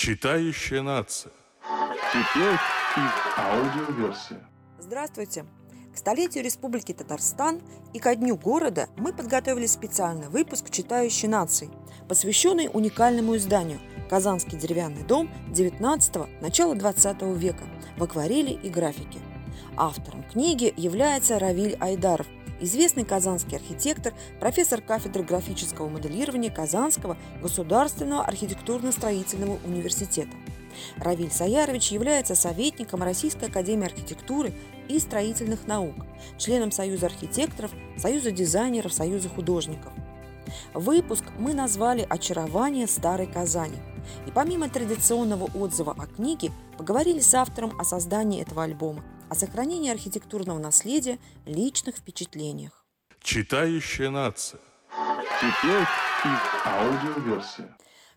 Читающая нация. Теперь и аудиоверсия. Здравствуйте! К столетию Республики Татарстан и ко дню города мы подготовили специальный выпуск «Читающей нации», посвященный уникальному изданию «Казанский деревянный дом» 19-го, начала 20 века в акварели и графике. Автором книги является Равиль Айдаров – известный казанский архитектор, профессор кафедры графического моделирования Казанского государственного архитектурно-строительного университета. Равиль Саярович является советником Российской академии архитектуры и строительных наук, членом Союза архитекторов, Союза дизайнеров, Союза художников. Выпуск мы назвали «Очарование старой Казани». И помимо традиционного отзыва о книге, поговорили с автором о создании этого альбома – о сохранении архитектурного наследия, личных впечатлениях. Читающая нация. Теперь и аудиоверсия.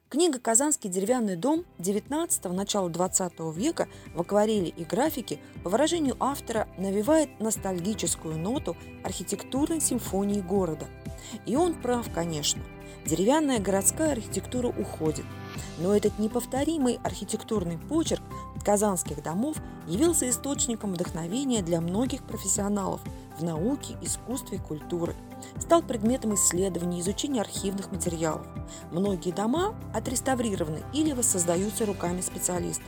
Книга «Казанский деревянный дом» 19-го, начала 20 века в акварели и графике, по выражению автора, навевает ностальгическую ноту архитектурной симфонии города. И он прав, конечно. Деревянная городская архитектура уходит. Но этот неповторимый архитектурный почерк казанских домов явился источником вдохновения для многих профессионалов в науке, искусстве и культуре. Стал предметом исследований, изучения архивных материалов. Многие дома отреставрированы или воссоздаются руками специалистов.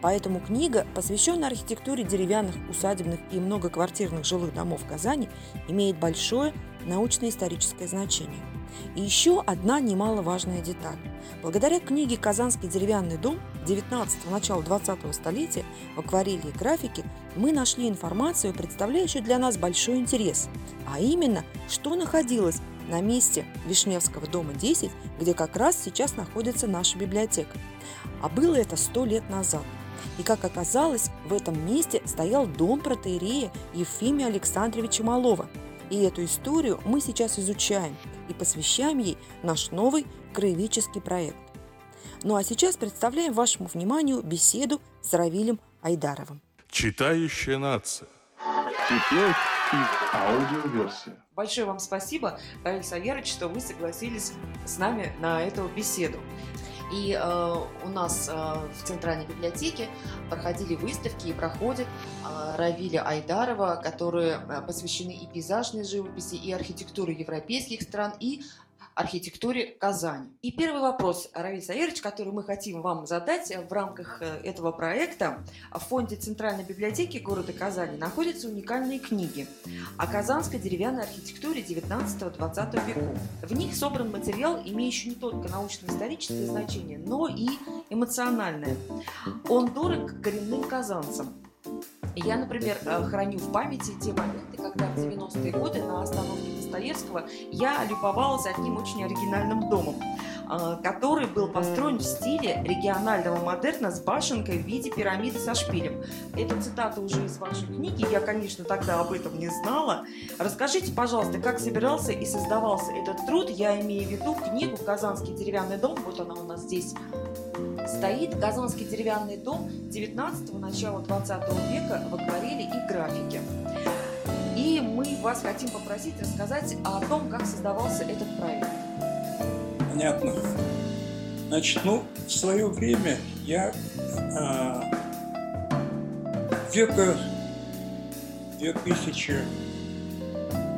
Поэтому книга, посвященная архитектуре деревянных, усадебных и многоквартирных жилых домов Казани, имеет большое научно-историческое значение. И еще одна немаловажная деталь. Благодаря книге «Казанский деревянный дом» 19 начала 20-го столетия в акварели и графике мы нашли информацию, представляющую для нас большой интерес, а именно, что находилось на месте Вишневского дома 10, где как раз сейчас находится наша библиотека. А было это сто лет назад. И, как оказалось, в этом месте стоял дом протеерея Ефимия Александровича Малова. И эту историю мы сейчас изучаем и посвящаем ей наш новый краеведческий проект. Ну а сейчас представляем вашему вниманию беседу с Равилем Айдаровым. Читающая нация. Теперь и аудиоверсия. Большое вам спасибо, Равиль Саверович, что вы согласились с нами на эту беседу. И э, у нас э, в Центральной библиотеке проходили выставки и проходят э, Равиля Айдарова, которые э, посвящены и пейзажной живописи, и архитектуре европейских стран, и архитектуре Казани. И первый вопрос, Равиль Саверович, который мы хотим вам задать в рамках э, этого проекта. В фонде Центральной библиотеки города Казани находятся уникальные книги о казанской деревянной архитектуре 19-20 веков. В них собран материал, имеющий не только научно-историческое значение, но и эмоциональное. Он дорог коренным казанцам. Я, например, э, храню в памяти те моменты, когда в 90-е годы на остановке Достоевского я любовалась одним очень оригинальным домом, э, который был построен в стиле регионального модерна с башенкой в виде пирамиды со шпилем. Это цитата уже из вашей книги, я, конечно, тогда об этом не знала. Расскажите, пожалуйста, как собирался и создавался этот труд, я имею в виду книгу «Казанский деревянный дом», вот она у нас здесь стоит Казанский деревянный дом 19-го, начала 20 века в акварели и графике. И мы вас хотим попросить рассказать о том, как создавался этот проект. Понятно. Значит, ну, в свое время я а, где-то 2000,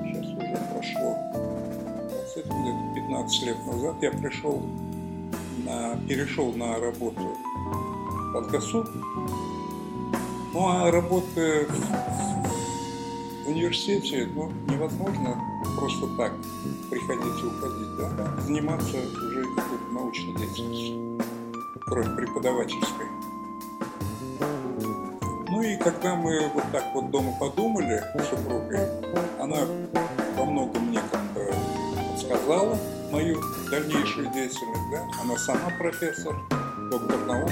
сейчас уже прошло, 15 лет назад я пришел на, перешел на работу под КАСУ. Ну а работа в университете ну, невозможно просто так приходить и уходить, да? заниматься уже какой-то научной деятельностью, кроме преподавательской. Ну и когда мы вот так вот дома подумали с супругой, она во многом мне как-то подсказала, мою дальнейшую деятельность, да, она сама профессор, доктор наук,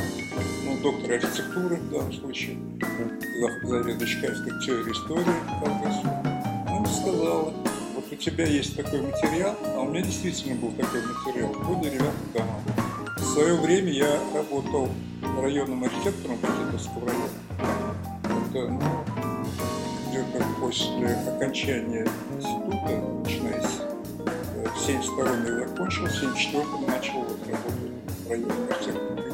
ну, доктор архитектуры в данном случае, кафедрой теории истории Она мне сказала, вот у тебя есть такой материал, а у меня действительно был такой материал по деревянным домам. В свое время я работал районным архитектором Бакетовского района. Это ну, где-то после окончания института, начиная с в 72 я закончил, в 74 начал вот работать в районе,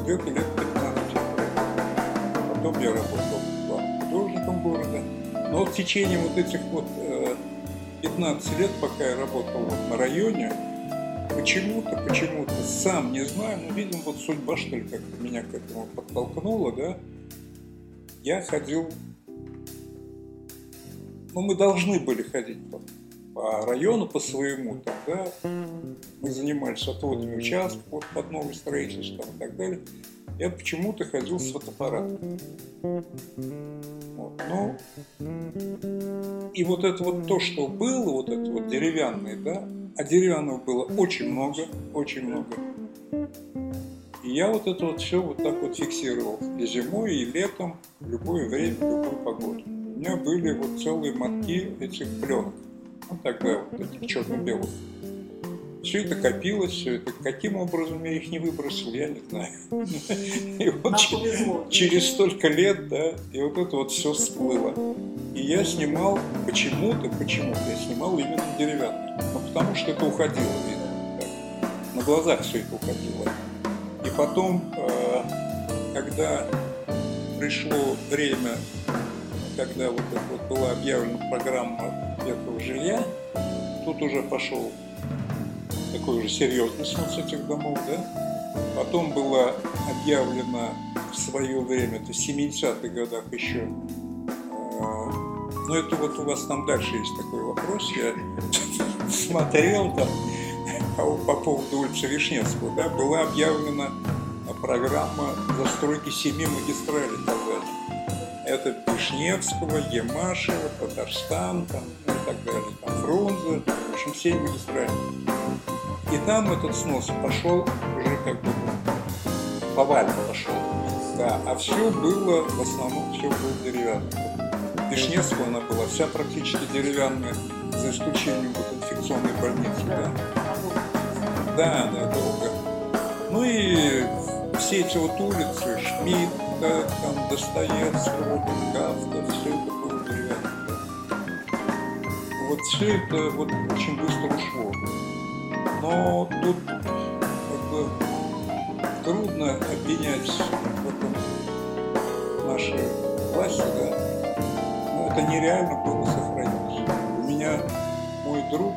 где-то лет 15. Потом я работал главным художником города. Но в течение вот этих вот э, 15 лет, пока я работал вот на районе, почему-то, почему-то, сам не знаю, но, видимо, вот судьба, что ли, как-то меня к этому подтолкнула, да, я ходил, ну, мы должны были ходить по, району, по своему, тогда мы занимались отводами участков вот, под новое строительство и так далее. Я почему-то ходил с фотоаппаратом. Вот, ну, и вот это вот то, что было, вот это вот деревянное, да, а деревянного было очень много, очень много. И я вот это вот все вот так вот фиксировал. И зимой, и летом, в любое время, в любую погоду. У меня были вот целые мотки этих пленок. Ну, тогда вот этих черно-белых. Все это копилось, все это. Каким образом я их не выбросил, я не знаю. И вот че- через столько лет, да, и вот это вот все всплыло. И я снимал почему-то, почему-то я снимал именно деревянный. Ну, потому что это уходило, видно. так. На глазах все это уходило. И потом, э, когда пришло время, когда вот, вот была объявлена программа этого жилья, тут уже пошел такой уже серьезный снос этих домов, да. Потом была объявлена в свое время, это в 70-х годах еще, э, ну это вот у вас там дальше есть такой вопрос, я смотрел там по, по поводу улицы Вишневского, да, была объявлена программа застройки семи магистралей. Это Вишневского, Ямашева, Татарстан, там, и так далее, там Фрунзе, в общем, семь магистралей. И там этот снос пошел уже как бы повально пошел. Да, а все было, в основном, все было деревянное. Вишневского она была вся практически деревянная, за исключением вот инфекционной больницы, да. Да, да, долго. Ну и все эти вот улицы, Шмидта, там, Достоевского, Гафта, все это было да. Вот все это вот очень быстро ушло. Но тут как бы трудно обвинять наши власти, да. Но это нереально было сохранить. У меня мой друг,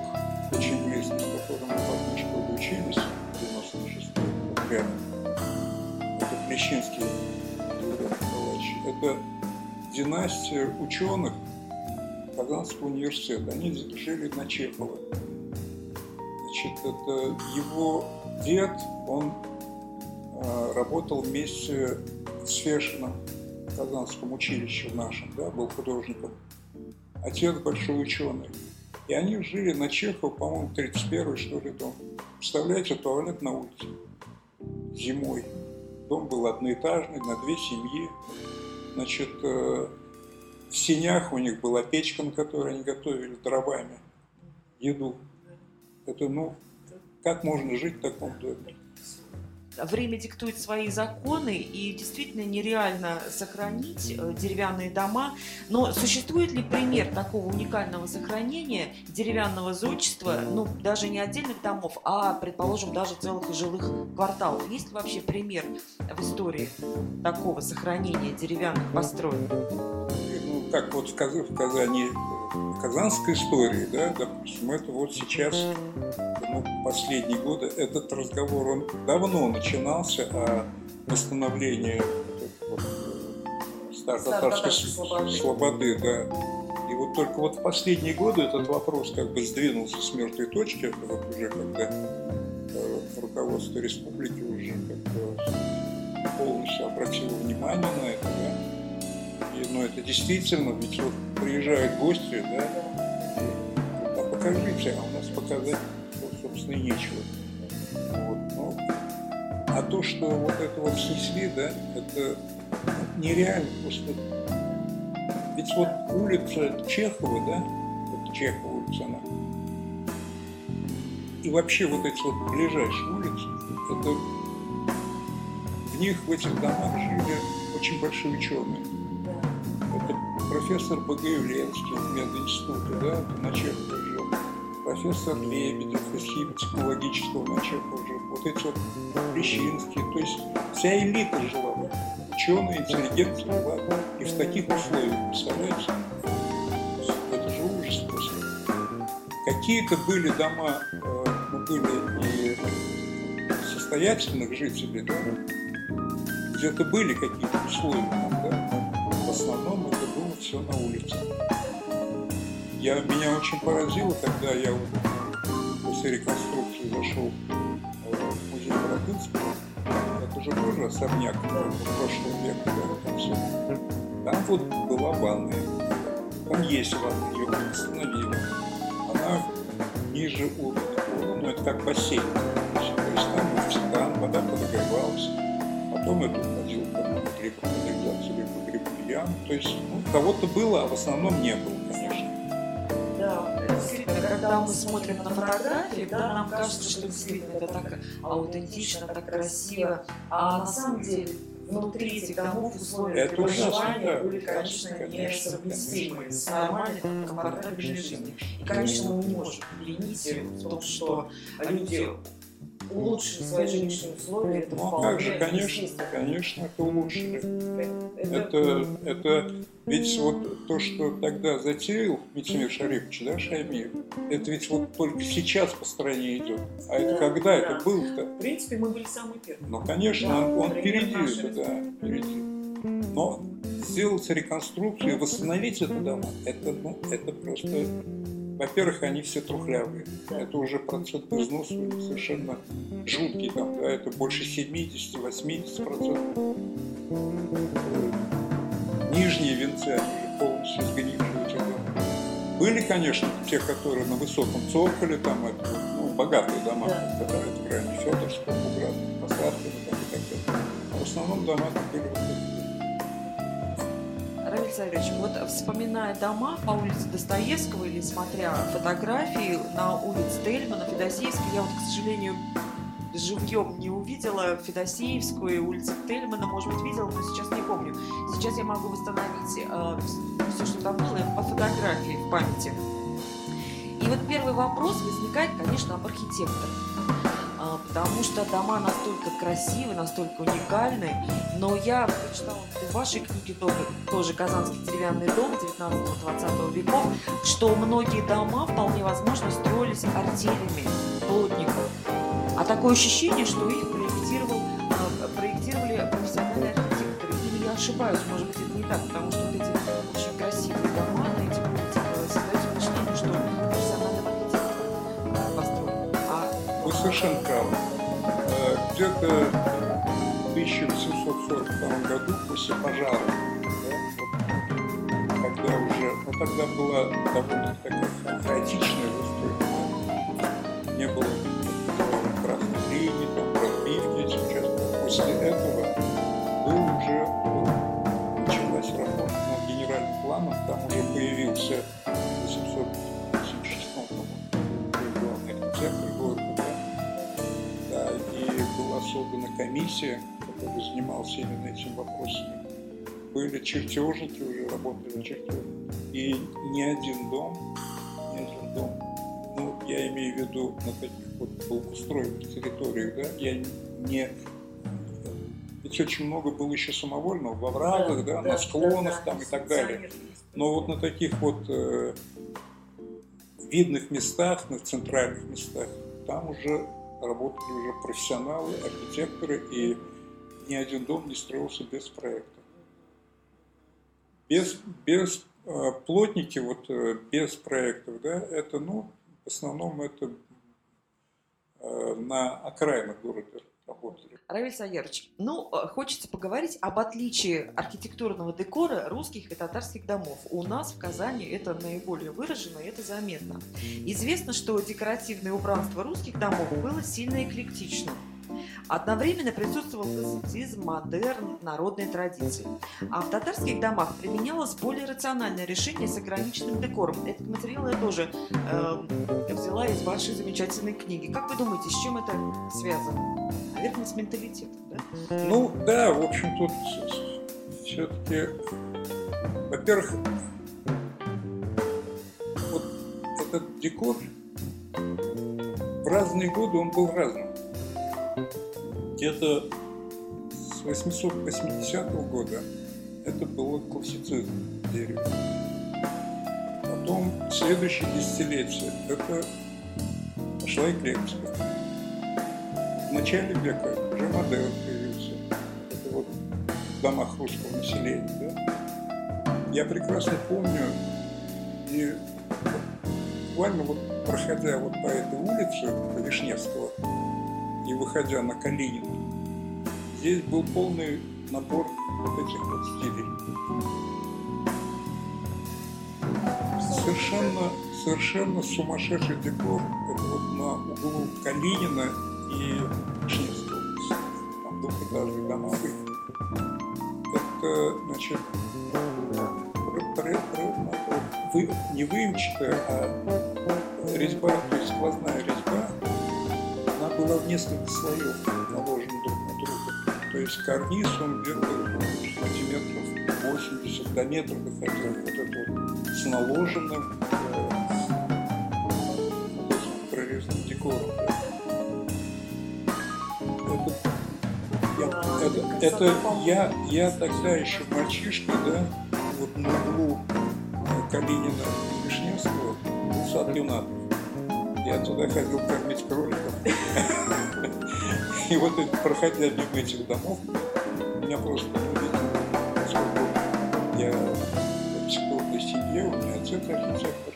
очень близкий, с которым мы школе учились, в 96 вот рядом, это Плещинский. Это династия ученых Казанского университета. Они жили на Чехова. Значит, это его дед, он э, работал вместе с Фешиным в Казанском училище в нашем, да, был художником. Отец большой ученый. И они жили на Чехова, по-моему, 31 что ли, дом. Представляете, туалет на улице зимой. Дом был одноэтажный, на две семьи. Значит, э, в синях у них была печка, на которой они готовили дровами еду. Это, ну, как можно жить в таком доме? Время диктует свои законы, и действительно нереально сохранить э, деревянные дома. Но существует ли пример такого уникального сохранения деревянного зодчества, ну, даже не отдельных домов, а, предположим, даже целых жилых кварталов? Есть ли вообще пример в истории такого сохранения деревянных построек? ну, как вот в, Каз- в Казани, в казанской истории, да, допустим, это вот сейчас, ну, последние годы, этот разговор, он давно начинался о восстановлении вот, э, Старо-татарской слободы. слободы, да. И вот только вот в последние годы этот вопрос как бы сдвинулся с мертвой точки, это вот уже когда э, руководство республики уже как бы полностью обратило внимание на это, да. И, ну, это действительно, ведь вот приезжают гости, да, и говорят, а покажите, а у нас показать, собственно, нечего. Вот, ну, а то, что вот это вот снесли, да, это нереально просто. Ведь вот улица Чехова, да, вот Чехова улица, она, и вообще вот эти вот ближайшие улицы, это в них, в этих домах жили очень большие ученые. Это профессор Богоявленский из мединститута, да, это на Чехова жил. Профессор Лебедев из химико-технологического на Чехова жил. вот эти вот Плещинские, то есть вся элита жила в. Ученые, интеллигенция жила и в таких условиях, представляете? Это же ужас просто. Какие-то были дома, ну, были и состоятельных жителей, да, где-то были какие-то условия, да, в основном это было все на улице. Я, меня очень поразило, когда я вот после реконструкции зашел э, в музей Бородынского, это же тоже особняк прошлого века, да, там все. Там вот была ванная, там есть ванная, ее восстановили. Она ниже уровня пола, ну это как бассейн. То есть там там вода подогревалась, потом как либо в канализацию, либо в грибную яму. То есть ну, кого-то было, а в основном не было, мы смотрим на фотографии, да, нам кажется, что действительно это так аутентично, так красиво, а на самом деле внутри этих домов условия Это проживания да. были, конечно, Конечно, несовместимы с нормальной комфортабельной жизнью. И, конечно, мы не можем винить в том, что люди улучшили свои жилищные условия, это Ну, как же, конечно, конечно, это улучшили. Это, Это, это ведь вот то, что тогда затеял Митимир Шарипович, да, Шаймиев, это ведь вот только сейчас по стране идет. А это Да, когда да. это было-то? в принципе, мы были самые первые. Ну, конечно, Да, он, впереди это, да, впереди. Но сделать реконструкцию восстановить это дома, это, ну, это просто... Во-первых, они все трухлявые. Это уже процент износа совершенно жуткий. Там, да, это больше 70-80 процентов. Нижние венцы, они полностью сгнившие. Были, конечно, те, которые на высоком цоколе, там, это, ну, богатые дома, Да. когда это грани Федорского, Буграда, посадками там, и так далее. А в основном дома были вот. Равиль Савельевич, вот вспоминая дома по улице Достоевского или смотря фотографии на улице Тельмана, Федосеевской, я вот, к сожалению, живьем не увидела Федосеевскую, улицу Тельмана, может быть, видела, но сейчас не помню. Сейчас я могу восстановить все, что там было, по фотографии в памяти. И вот первый вопрос возникает, конечно, об архитекторе. Потому что дома настолько красивые, настолько уникальны. Но я прочитала в вашей книге тоже, тоже «Казанский деревянный дом» 19-20 веков, что многие дома вполне возможно строились артелями плотников. А такое ощущение, что их проектировал, а, проектировали профессиональные архитекторы. Или я ошибаюсь, может быть, это не так, потому что вот эти очень красивые дома на э, создают впечатление, что профессиональным архитектором а, построены. А Вы совершенно правы. Где-то в 1842 году, после пожара, да, вот, когда уже, ну тогда была довольно такая хаотичная застройка, да, не было красной линии, там, этих участков. После этого был уже, вот, началась работа над генеральным планом, там уже появился комиссия, которая занималась именно этими вопросами. Были чертежники, уже работали на чертежах. И ни один дом, ни один дом, ну, я имею в виду на таких вот благоустроенных территориях, да, я не... Ведь очень много было еще самовольного в оврагах, да, на склонах там и так далее. Но вот на таких вот э, видных местах, на центральных местах, там уже работали уже профессионалы, архитекторы, и ни один дом не строился без проекта. Без, без э, плотники, вот э, без проектов, да, это, ну, в основном это э, на окраинах города работали. Равиль Саерович, ну, э, хочется поговорить об отличии архитектурного декора русских и татарских домов. У нас в Казани это наиболее выражено, и это заметно. Известно, что декоративное убранство русских домов было сильно эклектичным. Одновременно присутствовал классицизм, модерн, народные традиции. А в татарских домах применялось более рациональное решение с ограниченным декором. Этот материал я тоже э, взяла из вашей замечательной книги. Как вы думаете, с чем это связано? Наверное, с менталитетом, да? Ну да, в общем, тут все-таки, во-первых, вот этот декор в разные годы он был разным. Где-то с 880 года это было классицизм дерева. Потом следующее десятилетие это пошла эклектика. В начале века уже модерн появился. Это вот в домах русского населения. Да? Я прекрасно помню, и буквально вот проходя вот по этой улице, по Вишневского, и выходя на Калинина, здесь был полный набор вот этих вот стилей. Совершенно, совершенно сумасшедший декор. Это вот на углу Калинина и Вишневского. Там двухэтажные дома были. Это, значит, вы, не выемчатая, а резьба, то есть сквозная резьба, она была в несколько слоев наложена друг на друга. То есть карниз, он где-то сантиметров 80 до метра доходил. Вот это вот с наложенным э, вот этим прорезным декором. Это, я, я тогда еще мальчишка, да, вот на углу э, Калинина и Вишневского был сад юнатов. Я туда ходил кормить кроликов. И вот проходя мимо этих домов, меня просто поскольку я в психологной семье, у меня отец архитектор,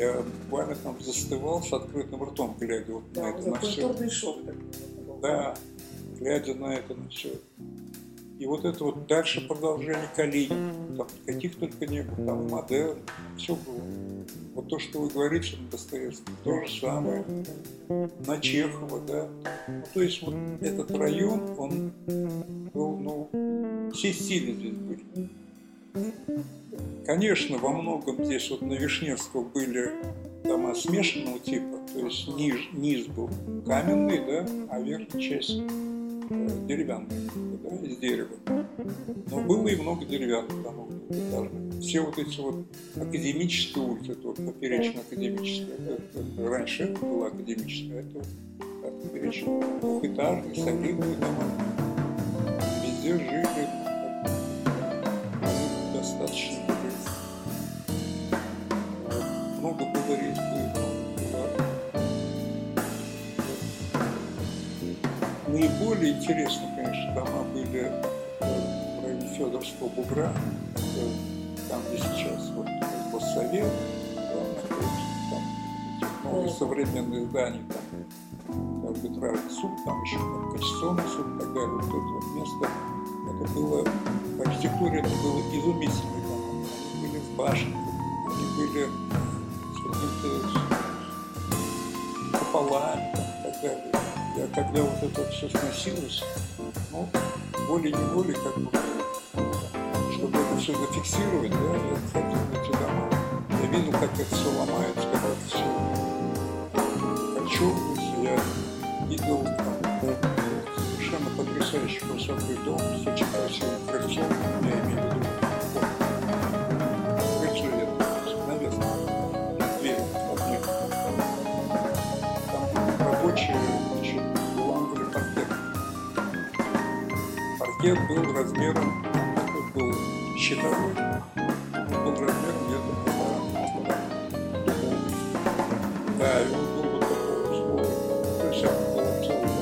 Я буквально там застывал с открытым ртом, глядя вот на это, на все. Культурный шок. такой. Да, глядя на это, на все. И вот это вот дальше продолжение Калинина. Там каких только не было, там модерн, все было. Вот то, что вы говорите на Достоевском, то же самое. На Чехова, да. Ну, то есть вот этот район, он был, ну, все стили здесь были. Конечно, во многом здесь вот на Вишневского были дома смешанного типа, то есть низ, низ был каменный, да, а верхняя часть э, деревянная, да, из дерева. Но было и много деревянных домов двухэтажных. Все вот эти вот академические улицы, это вот поперечно академическая, это- это раньше это была академическая, это вот поперечно двухэтажные, солидные дома. Везде жили интересно, конечно, дома были э, в районе Федоровского бугра, это там, где сейчас вот Госсовет, там новые современные здания, там арбитражный суд, там еще там, Конституционный суд и так далее. Вот это вот место, это было, в архитектуре это было изумительные дома. Они были в башнях, они были с какими-то куполами там, и так далее. Я когда вот это все сносилось, ну, волей-неволей, как бы, чтобы это все зафиксировать, да, я ходил в дома. Я видел, как это все ломается, как это все кочевывается. Я видел там, совершенно потрясающий высокий дом с очень красивым крыльцом, я имею в виду Паркет был размером, был щитовой, был размером где-то полтора метра. Да, и он был вот такого условия. То есть это было целый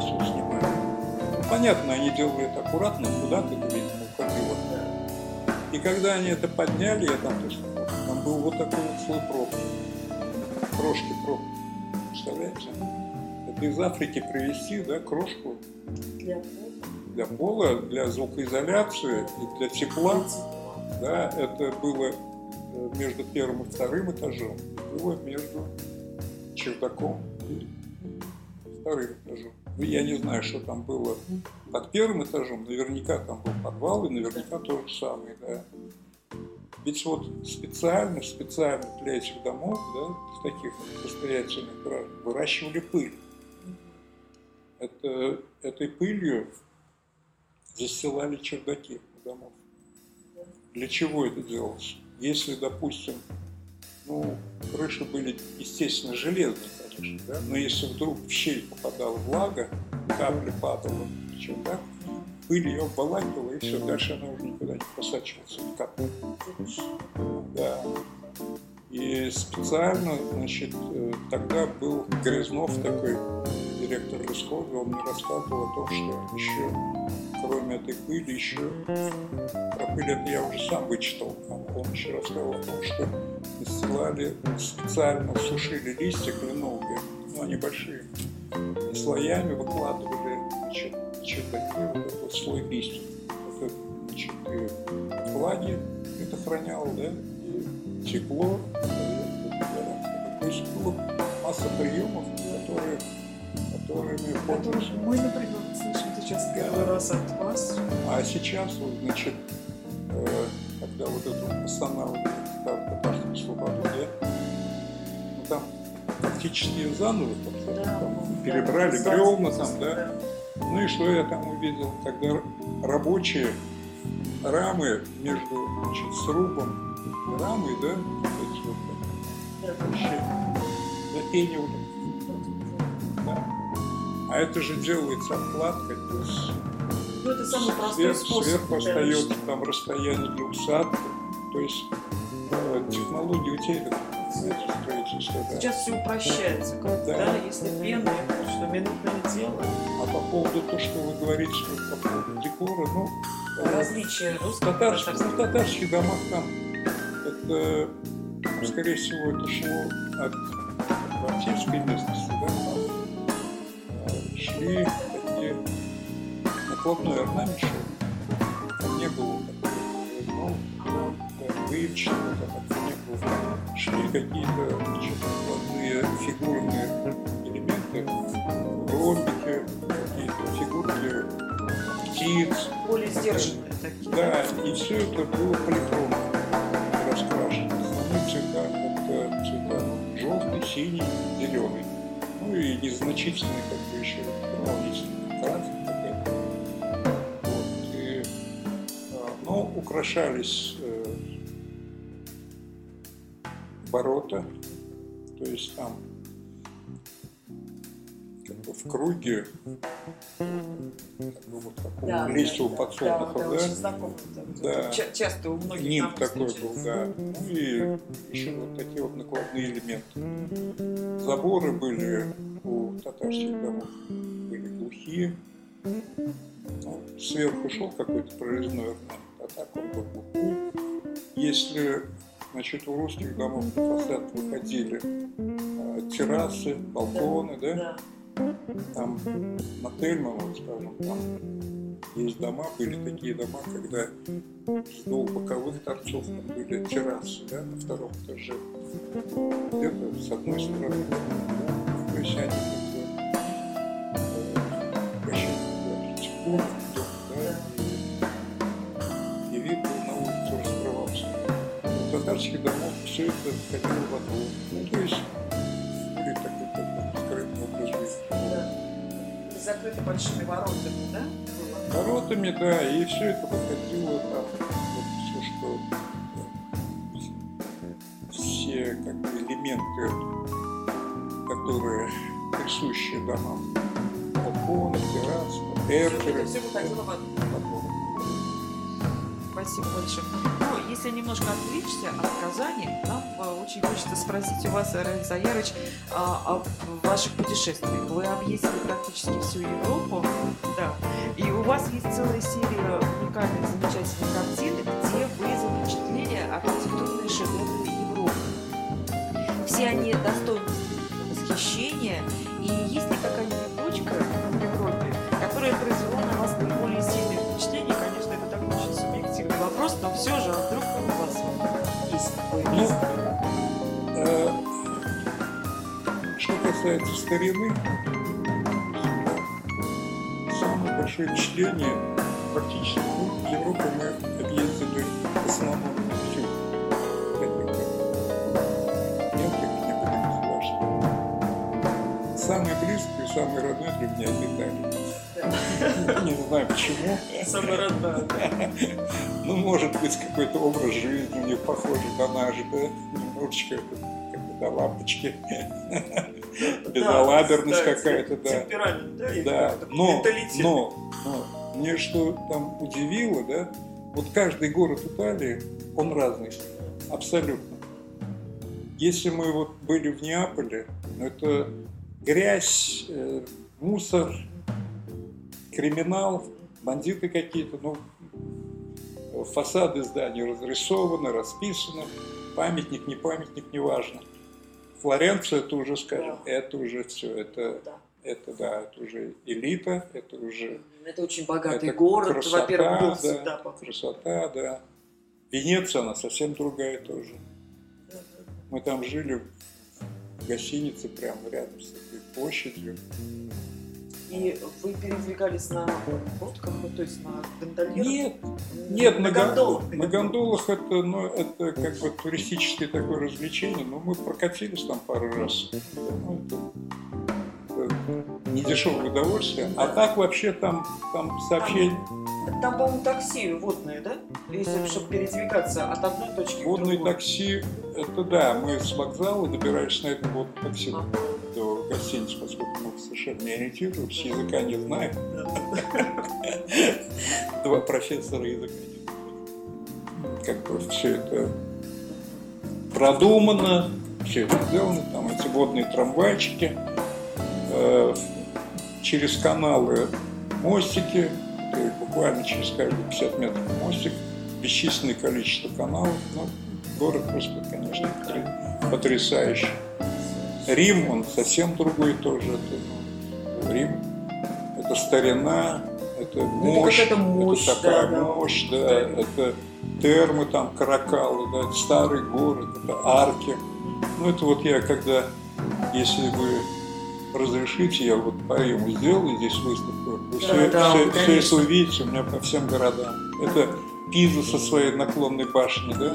все снимали. Понятно, они делали это аккуратно, куда-то это, видимо, уходило. И когда они это подняли, я там тоже, там был вот такой вот слой пробки. Крошки проб. Представляете? Это из Африки привезти, да, крошку Для для пола, для звукоизоляции и для тепла. Да, это было э, между первым и вторым этажом, было между чердаком и вторым этажом. Ну, я не знаю, что там было под первым этажом, наверняка там был подвал, и наверняка то же самое, да. Ведь вот специально, специально для этих домов, да, таких состоятельных граждан, выращивали пыль. Это, этой пылью застилали чердаки домов. для чего это делалось. Если, допустим, ну, крыши были, естественно, железные, конечно, да? но если вдруг в щель попадала влага, капля падала, причем так, пыль ее обволакивала, и все, дальше она уже никуда не просачивается, ни капли. Да. И специально, значит, э, тогда был Грязнов такой, директор он мне рассказывал о том, что еще, кроме этой пыли, еще про пыль это я уже сам вычитал, он еще рассказывал о том, что настилали, специально сушили листья кленовые, ну, они большие, и слоями выкладывали, значит, чердаки, вот этот вот слой листьев. Это, значит, и влаги это храняло, да, и тепло. То есть было масса приемов, которые, пользовались. мы, например, слышим сейчас первый раз от вас. А сейчас, вот, значит, э, когда вот это восстанавливали там, татарскую свободу, да, ну там фактически заново там, там, перебрали бревна там, да. Ну и что я там увидел, когда рабочие рамы между значит, срубом и рамой, да, вот эти вот, там, вообще, запенивали. Да. А это же делается обкладкой, то есть Ну, это самый простой Сверх- способ. Сверху остается там расстояние для усадки. То есть э, технологии. Да. Сейчас все упрощается, как Да. да. если это что, минутное дело. А по поводу того, что вы говорите что по поводу декора, ну, э, Различия русского в татарского. татарских домах там это, скорее всего, это шло от баптистской местности, да, шли такие накладной орнамент. Там не было ну, выявочного, там это не было. Шли какие-то накладные фигурные элементы, ромбики, какие-то фигурки птиц, Более сдержанные такие. да, и все это было полихромно и незначительные как бы еще. Вот, и, а, но украшались э, ворота, то есть там как бы вот такого листьевого подсолнуха, да, да, очень знакомо. Да. Ча- Часто у многих Ним такой был, да. Ну и еще вот такие вот накладные элементы. Заборы были у татарских домов, были глухие. Ну, сверху шел какой-то прорезной орнамент, а так он был глухой. Если, значит, у русских домов на фасад выходили э, террасы, балконы, да, Да. Там на Тельман, вот, скажем, там есть дома, были такие дома, когда двух боковых торцов там были террасы, да, на втором этаже. Где-то с одной стороны, да, то на архитектуру, да, и, и вид на улицу раскрывался. Татарских домов все это входило во двор. Ну, то есть были такой закрыты большими воротами, да? воротами, да, и все это выходило там, вот все, что все как бы элементы, которые присущи домам, балконы, террасы, эркеры. Это все выходило в одну. Спасибо большое. Если немножко отвлечься от Казани, нам э, очень хочется спросить у вас, Раиль Заярович, а, о ваших путешествиях. Вы объездили практически всю Европу, да. И у вас есть целая серия уникальных, замечательных картин, где вы запечатлели архитектурные шедевры Европы. Все они достойны такое Ну? Э, Что касается старины, самое большое впечатление практически ну, Европу мы объездили самый родной для меня Италия. Не знаю почему. Самое родное. Ну, может быть, какой-то образ жизни них похожий на наш, да? Немножечко до лампочки. Безалаберность какая-то, да. Да? но, но, но, мне что там удивило, да, вот каждый город Италии, он разный, абсолютно. Если мы вот были в Неаполе, ну, это грязь, э, мусор, криминал, бандиты какие-то, ну, фасады зданий разрисованы, расписаны, памятник, не памятник, неважно. Флоренция, это уже, скажем, это уже все, это, Да. это, да, это уже элита, это уже Это очень богатый это город, красота, во-первых, был да, всегда красота, да. Венеция, она совсем другая тоже. Мы там жили в гостинице прямо рядом с этой площадью. И вы передвигались на лодках, ну, то есть на гондольерах? Нет, нет, на на, гон- гондолах. на гондолах это, ну, это как бы туристическое такое развлечение, но мы прокатились там пару раз. Ну, это недешевое удовольствие. А так вообще там, там сообщение, Там, по-моему, такси водные, да? Если чтобы передвигаться от одной точки водные к другой. такси, это да, мы с вокзала добирались на этом водном такси Ага. до гостиницы, поскольку мы совершенно не ориентируемся, языка не знаем. Два профессора языка не знают. Как бы все это продумано, все это сделано, там эти водные трамвайчики, э, через каналы мостики, то есть буквально через каждые 50 метров мостик, бесчисленное количество каналов. Ну, город просто, конечно, потр- потрясающий. Рим, он совсем другой тоже. Это, ну, Рим – это старина, это мощь, какая-то мощь, это такая да, мощь, да, Да. это термы, там, каракалы, да, это старый город, это арки. Ну, это вот я, когда, если вы разрешите, я вот поэму сделаю здесь выставку, вы Да, все, да, все- все это увидите у меня по всем городам. Это Пиза со своей наклонной башней, да?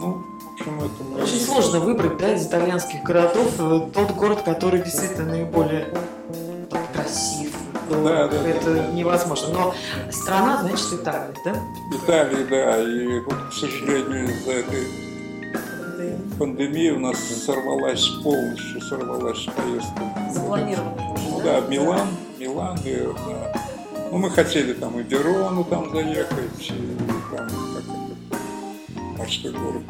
Ну, в общем, это... мы- Очень сложно выбрать, да, из итальянских городов э, тот город, который действительно наиболее красив. Ну, Да, да, это да. невозможно. Но страна, значит, Италия, да? Италии, да, и вот, к сожалению, из-за этой пандемии у нас сорвалась полностью, сорвалась поездка. Запланировано уже, Ну да, Милан, Милан, и, да. Ну, мы хотели там и Верону там заехать, и там, как это, морской город,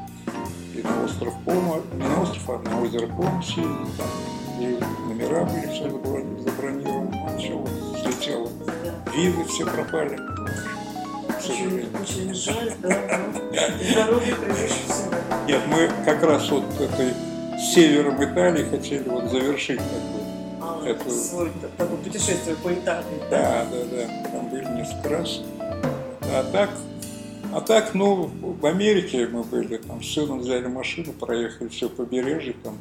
и на остров Пома, не на остров, а на озеро Пома съездить, там, и номера были все заброни- забронированы, ну, все слетело. Визы все пропали, Очень, жаль, да. но. Нет, мы как раз вот этой севером Италии хотели вот завершить такой. А, Это- свой такое путешествие по Италии, да? Да, да, да. Там были несколько раз. А так, а так, ну, в Америке мы были, там с сыном взяли машину, проехали все побережье, там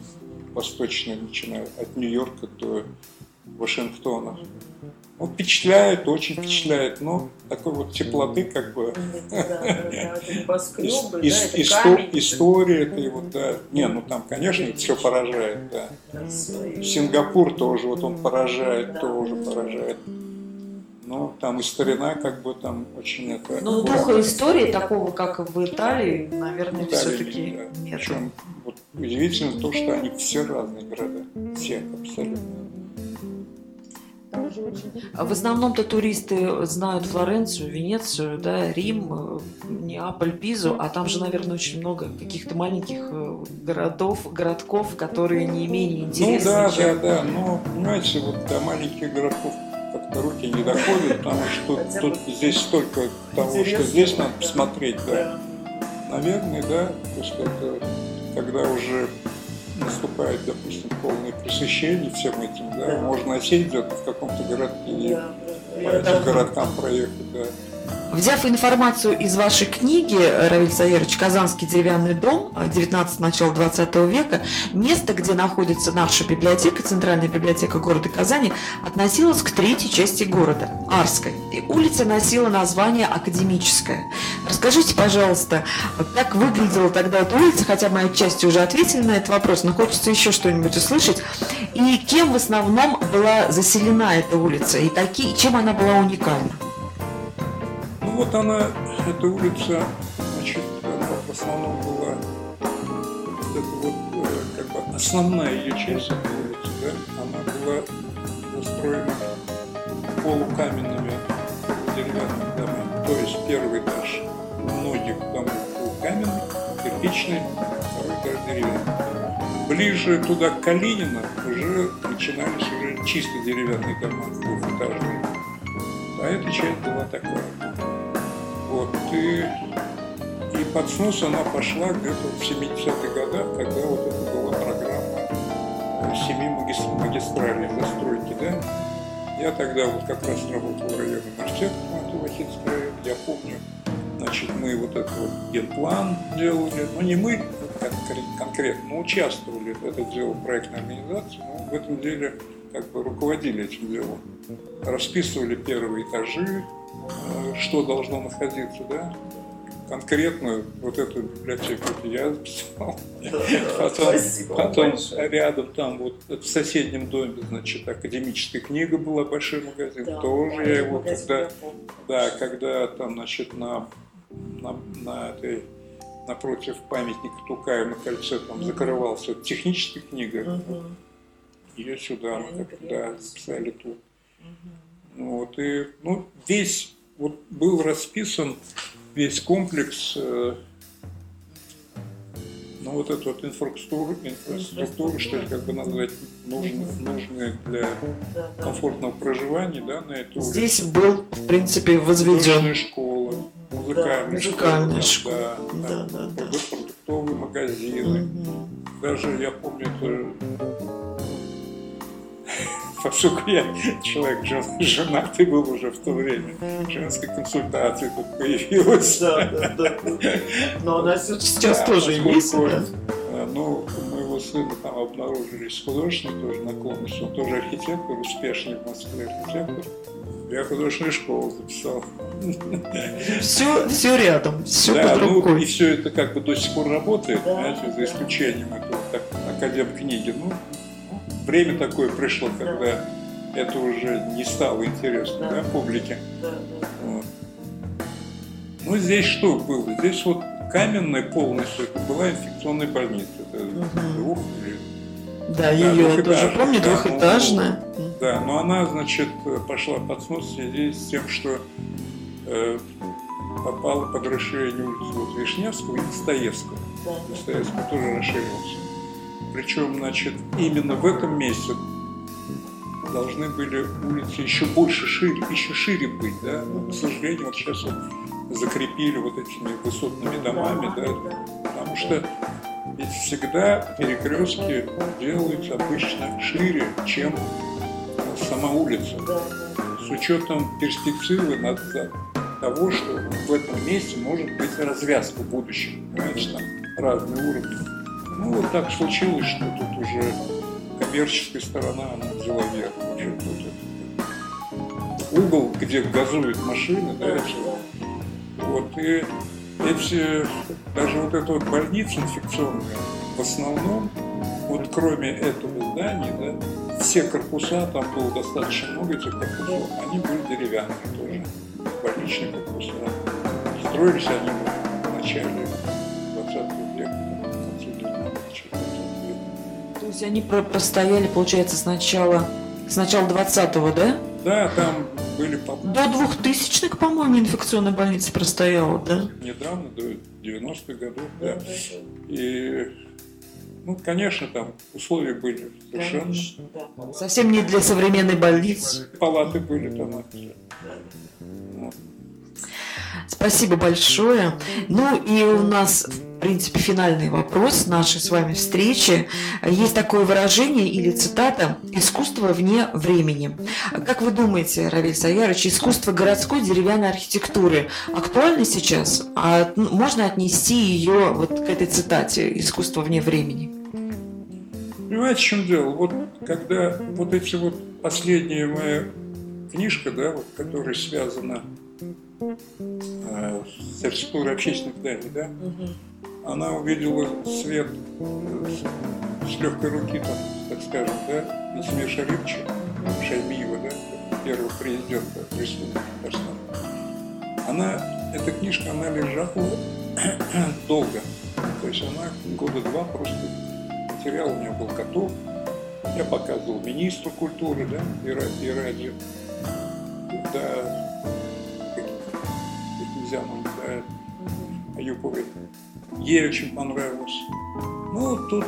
восточное, начиная от Нью-Йорка до Вашингтона. Ну, впечатляет, очень впечатляет, но такой вот теплоты, как бы, история это и вот, да. Не, ну там, конечно, все поражает, да. Сингапур тоже, вот он поражает, тоже поражает. Ну, там и старина, как бы там очень это... Ну, духа истории такого, как в Италии, наверное, все-таки нет. Причем вот, удивительно то, что они все разные города. Все абсолютно. А В основном-то туристы знают Флоренцию, Венецию, да, Рим, э, Неаполь, Пизу, а там же, наверное, очень много каких-то маленьких э, городов, городков, которые не менее Ну интересны, да, да, чем... да. Но, понимаете, вот до маленьких городков как-то руки не доходят, потому что Хотя тут, бы здесь столько того, что здесь надо да. посмотреть, да. Да. Наверное, да. То есть это когда уже наступает, допустим, полное пресыщение всем этим, да, Да. можно осесть где-то в каком-то городке Да, по этим городкам проехать, да. Взяв информацию из вашей книги, Равиль Саерович, «Казанский деревянный дом», 19 начала 20 века, место, где находится наша библиотека, Центральная библиотека города Казани, относилось к третьей части города, Арской. И улица носила название Академическая. Расскажите, пожалуйста, как выглядела тогда эта улица, хотя мы отчасти уже ответили на этот вопрос, но хочется еще что-нибудь услышать. И кем в основном была заселена эта улица, и какие, чем она была уникальна? Вот она, эта улица, значит, она в основном была, вот это вот, э, как бы основная ее часть этой улицы, да, она была застроена полукаменными деревянными домами. То есть первый этаж многих домов был каменный, кирпичный, второй этаж деревянный. Ближе туда к Калинина уже начинались уже чисто деревянные дома, двухэтажные. А эта часть была такая. Вот, и, и под снос она пошла где-то в 70-х годах, когда вот это была программа э, семи магис- магистралей застройки, да. Я тогда вот как раз работал в районном архитектором Вахидский район, я помню, значит, мы вот этот вот генплан делали, ну не мы конкрет- конкретно, но участвовали, это делала проектная организация, но в этом деле как бы руководили этим делом. Расписывали первые этажи, что должно находиться, да, конкретно вот эту библиотеку. Я записал. Потом, потом рядом там вот в соседнем доме, значит, академическая книга была, большой магазин, тоже я его когда, да, когда там, значит, на, на, на этой напротив памятника Тукаю на кольце там закрывался. Техническая книга, ее сюда, мы как, да, записали тут. Вот, и, ну, весь, вот был расписан весь комплекс, э, ну, вот эту вот инфраструктуру, инфраструктуру, что ли, как бы назвать, нужные, нужные для комфортного проживания, да, на эту улице. Здесь был, в принципе, возведен. Школа, музыкальная, музыкальная школа, школа. да, Да, там да, да. продуктовые магазины. Даже я помню, это поскольку я человек жен- женатый был уже в то время, женская консультация тут появилась. Да, да, да. Но она сейчас Да, тоже есть. да. э, Ну, у моего сына там обнаружились художественные тоже наклонности, он тоже архитектор, успешный в Москве архитектор. Я художественную школу записал. Все, все рядом, все да, под ну рукой. и все это как бы до сих пор работает, знаете, за исключением этого так, академ книги. Ну, время такое пришло, когда это уже не стало интересно да, публике. Вот. Ну, здесь что было? Здесь вот каменная полностью, это была инфекционная больница. Это двух или Да, ее я тоже помню, да, ну, двухэтажная. Да, но она, значит, пошла под снос в связи с тем, что э, попала под расширение улицы вот Вишневского и Достоевского. Достоевский тоже расширился. Причем, значит, именно в этом месте должны были улицы еще больше шире, еще шире быть, да. Но, к сожалению, вот сейчас вот закрепили вот этими высотными домами, да, потому что ведь всегда перекрестки делаются обычно шире, чем сама улица. С учетом перспективы за- того, что в этом месте может быть развязка в будущем. Понимаете, там разные уровни. Ну, вот так случилось, что тут уже коммерческая сторона, она взяла верх. Вот этот угол, где газуют машины, да, это вот, и эти, даже вот эта вот больница инфекционная, в основном, вот кроме этого здания, да, все корпуса, там было достаточно много этих корпусов, они были деревянные тоже, больничные корпуса. Строились они в начале есть они про- простояли, получается, сначала, с начала 20-го, да? Да, там были по- До 2000-х, по-моему, инфекционная больница простояла, да? недавно, до 90-х годов, да. И, ну, конечно, там условия были совершенно. Совсем не для современной больницы. Палаты были там. Спасибо большое. Ну и у нас, в принципе, финальный вопрос нашей с вами встречи. Есть такое выражение или цитата «искусство вне времени». Как вы думаете, Равиль Саярович, искусство городской деревянной архитектуры актуально сейчас? А ну, можно отнести ее вот к этой цитате «искусство вне времени»? Понимаете, в чем дело? Вот когда вот эти вот последняя моя книжка, да, вот, которая связана э, с архитектурой общественных зданий, да, она увидела свет э, с, легкой руки, там, так скажем, да, Весемир Шариповича, Шаймиева, да, первого президента Республики. Она, эта книжка, она лежала долго. То есть она года два просто материал у меня был готов. Я показывал министру культуры, да, и, и радио. Да, Бекмезяну, да, Аюповой. Ей очень понравилось. Ну, тут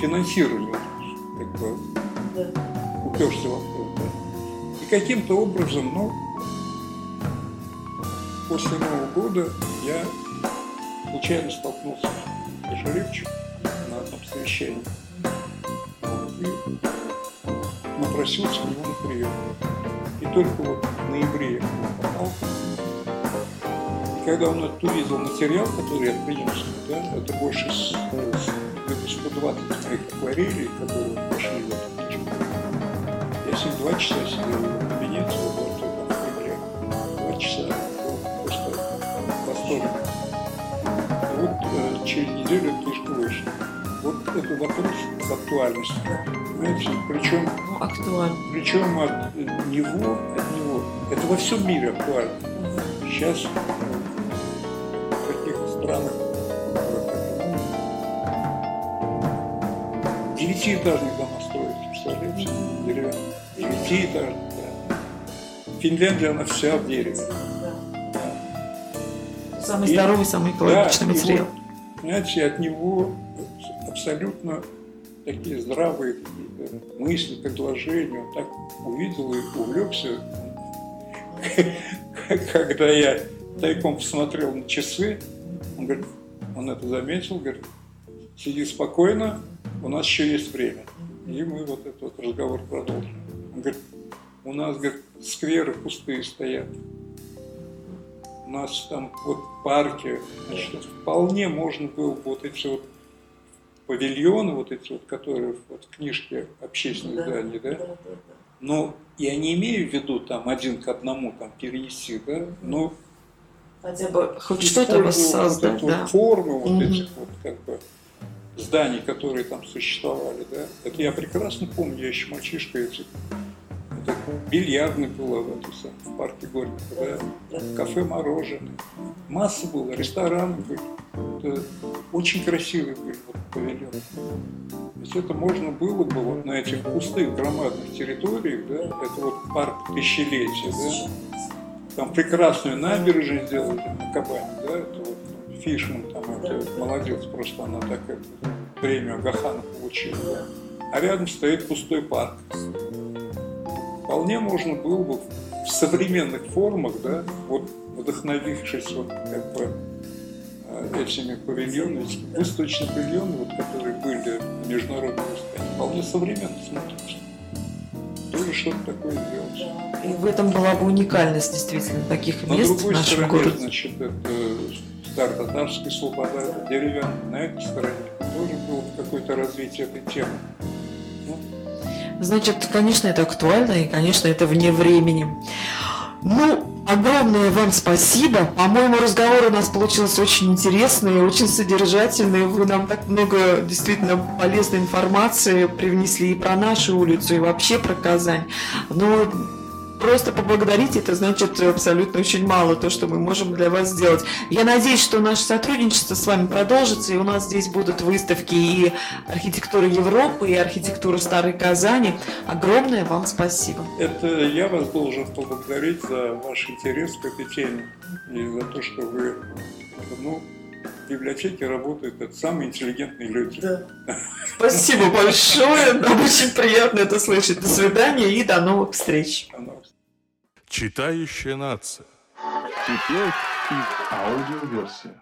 финансирование, как бы, уперся вопрос, да. И каким-то образом, ну, после Нового года я случайно столкнулся с Шарифовичем на одном совещании. И напросился к нему на прием. И только вот в ноябре я попал. Когда он этот увидел материал, который я принес, да, это больше с, где-то 120 моих акварелей, которые пошли в эту книжку. Я с ним два часа сидел в кабинете, вот в ноябре. Два часа был просто в восторге. И вот э, через неделю книжка вышла. Вот это вопрос с актуальностью. Понимаете? Причем, Ну, актуально. причем от него, от него. Это во всем мире актуально. Сейчас как, девятиэтажные дома строят, представляете? Деревянные. Девятиэтажные, да. Финляндия, она вся в дереве. Самый И- здоровый, самый экологичный Да, материал. вот, Понимаете, от него абсолютно такие здравые мысли, предложения. Он так увидел и увлекся. Когда я тайком посмотрел на часы, он говорит, он это заметил, говорит, сиди спокойно, у нас еще есть время. И мы вот этот вот разговор продолжим. Он говорит, у нас, говорит, скверы пустые стоят. У нас там вот парки, значит, вполне можно было бы вот эти вот павильоны, вот эти вот, которые вот в книжке общественных зданий, да, но я не имею в виду там один к одному там перенести, да, но Хотя бы хоть что-то вот воссоздать, эту да. вот формы вот Мгм. этих вот как бы зданий, которые там существовали, да. Это я прекрасно помню, я еще мальчишка эти это бильярдный было в, этом в парке Горького, да, кафе мороженое. Масса было, рестораны были. Это очень красивые были вот, павильоны. То есть это можно было бы вот на этих пустых громадных территориях, да, это вот парк тысячелетия, да, там прекрасную набережную сделали на Кабане, да, это вот Фишман там, это молодец, просто она так это, премию Гахана получила, да. А рядом стоит пустой парк. Вполне можно было бы в современных формах, да, вот вдохновившись вот как бы э, этими павильонами, эти выставочные павильоны, вот, которые были на международной выставке, они вполне современно смотрятся. Тоже что-то такое сделать. И в этом была бы уникальность действительно таких На мест в нашем стороне, городе. значит, это Стар-Татарская слобода, это деревянная. На этой стороне тоже было бы какое-то развитие этой темы. Ну, Значит, конечно, это актуально, и, конечно, это вне времени. Ну, огромное вам спасибо. По-моему, разговор у нас получился очень интересный, очень содержательный. Вы нам так много действительно полезной информации привнесли и про нашу улицу, и вообще про Казань. Но просто поблагодарить это значит абсолютно очень мало то, что мы можем для вас сделать. Я надеюсь, что наше сотрудничество с вами продолжится, и у нас здесь будут выставки и архитектуры Европы, и архитектуры Старой Казани. Огромное вам спасибо. это я вас должен поблагодарить за ваш интерес к этой теме и за то, что вы, ну, в библиотеке работают это самые интеллигентные люди. Спасибо большое. Нам очень приятно это слышать. До свидания и до новых встреч. Она- Читающая нация. Теперь и в аудиоверсии.